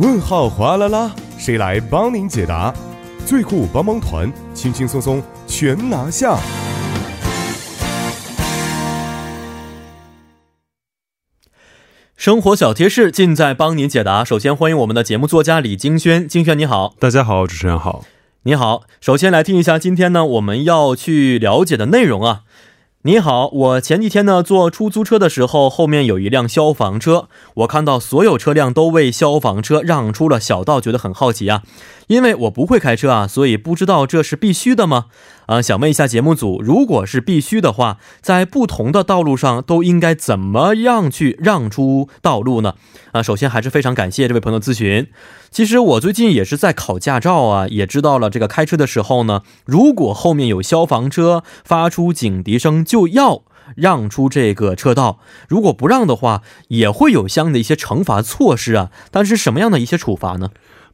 问号哗啦啦，谁来帮您解答？最酷帮帮团，轻轻松松全拿下。生活小贴士尽在帮您解答。首先欢迎我们的节目作家李金轩，金轩你好，大家好，主持人好，你好。首先来听一下今天呢我们要去了解的内容啊。你好，我前几天呢坐出租车的时候，后面有一辆消防车，我看到所有车辆都为消防车让出了小道，觉得很好奇啊。因为我不会开车啊，所以不知道这是必须的吗？啊，想问一下节目组，如果是必须的话，在不同的道路上都应该怎么样去让出道路呢？啊，首先还是非常感谢这位朋友咨询。其实我最近也是在考驾照啊，也知道了这个开车的时候呢，如果后面有消防车发出警笛声，就要让出这个车道。如果不让的话，也会有相应的一些惩罚措施啊。但是什么样的一些处罚呢？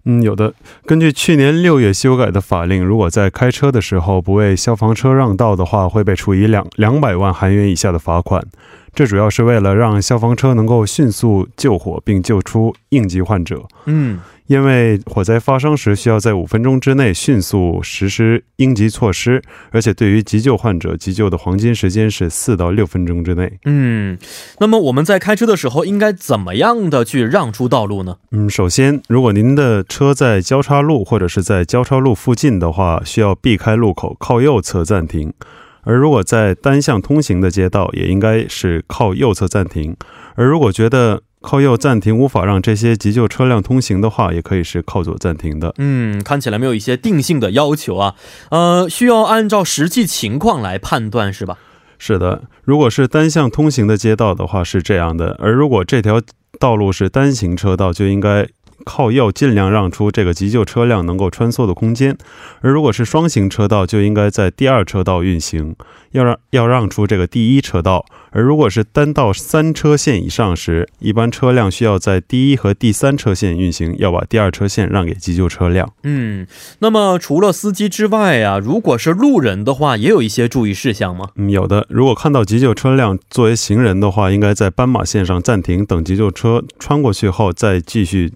嗯，有的。根据去年六月修改的法令，如果在开车的时候不为消防车让道的话，会被处以两两百万韩元以下的罚款。这主要是为了让消防车能够迅速救火并救出应急患者。嗯。因为火灾发生时需要在五分钟之内迅速实施应急措施，而且对于急救患者，急救的黄金时间是四到六分钟之内。嗯，那么我们在开车的时候应该怎么样的去让出道路呢？嗯，首先，如果您的车在交叉路或者是在交叉路附近的话，需要避开路口，靠右侧暂停；而如果在单向通行的街道，也应该是靠右侧暂停。而如果觉得靠右暂停无法让这些急救车辆通行的话，也可以是靠左暂停的。嗯，看起来没有一些定性的要求啊，呃，需要按照实际情况来判断，是吧？是的，如果是单向通行的街道的话是这样的，而如果这条道路是单行车道，就应该靠右尽量让出这个急救车辆能够穿梭的空间；而如果是双行车道，就应该在第二车道运行，要让要让出这个第一车道。而如果是单道三车线以上时，一般车辆需要在第一和第三车线运行，要把第二车线让给急救车辆。嗯，那么除了司机之外啊，如果是路人的话，也有一些注意事项吗？嗯，有的。如果看到急救车辆作为行人的话，应该在斑马线上暂停，等急救车穿过去后再继续。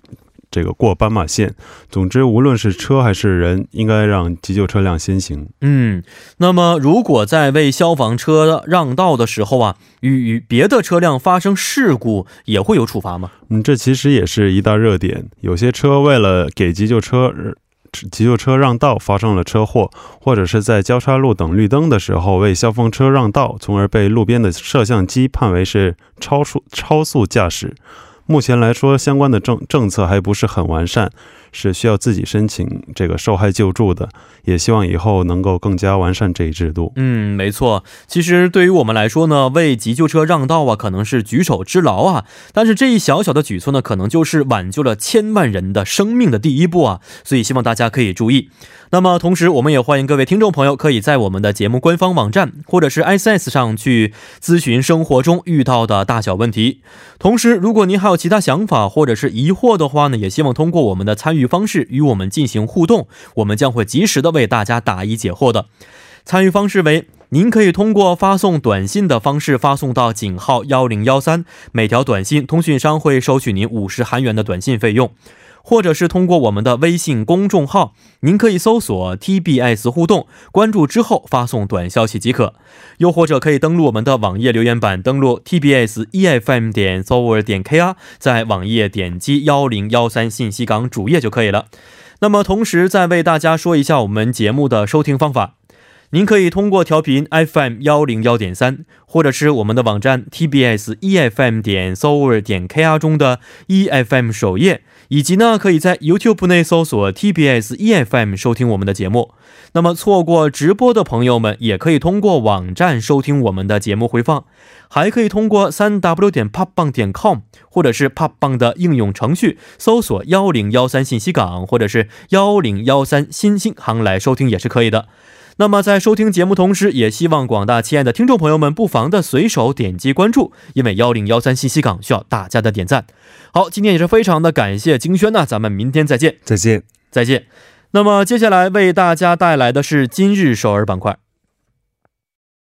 这个过斑马线，总之，无论是车还是人，应该让急救车辆先行。嗯，那么如果在为消防车让道的时候啊，与别的车辆发生事故，也会有处罚吗？嗯，这其实也是一大热点。有些车为了给急救车急救车让道，发生了车祸，或者是在交叉路等绿灯的时候为消防车让道，从而被路边的摄像机判为是超速超速驾驶。目前来说，相关的政政策还不是很完善。是需要自己申请这个受害救助的，也希望以后能够更加完善这一制度。嗯，没错。其实对于我们来说呢，为急救车让道啊，可能是举手之劳啊。但是这一小小的举措呢，可能就是挽救了千万人的生命的第一步啊。所以希望大家可以注意。那么同时，我们也欢迎各位听众朋友可以在我们的节目官方网站或者是 S S 上去咨询生活中遇到的大小问题。同时，如果您还有其他想法或者是疑惑的话呢，也希望通过我们的参与。与方式与我们进行互动，我们将会及时的为大家答疑解惑的。参与方式为：您可以通过发送短信的方式发送到井号幺零幺三，每条短信通讯商会收取您五十韩元的短信费用；或者是通过我们的微信公众号，您可以搜索 TBS 互动，关注之后发送短消息即可；又或者可以登录我们的网页留言板，登录 TBS EFM 点 s o v e r 点 KR，在网页点击幺零幺三信息港主页就可以了。那么同时再为大家说一下我们节目的收听方法。您可以通过调频 FM 幺零幺点三，或者是我们的网站 TBS EFM 点 s o u r 点 KR 中的 EFM 首页，以及呢，可以在 YouTube 内搜索 TBS EFM 收听我们的节目。那么错过直播的朋友们，也可以通过网站收听我们的节目回放，还可以通过三 W 点 popbang 点 com，或者是 popbang 的应用程序搜索幺零幺三信息港，或者是幺零幺三新星行来收听也是可以的。那么，在收听节目同时，也希望广大亲爱的听众朋友们不妨的随手点击关注，因为幺零幺三信息港需要大家的点赞。好，今天也是非常的感谢金轩呢，咱们明天再见，再见，再见。那么接下来为大家带来的是今日首尔板块。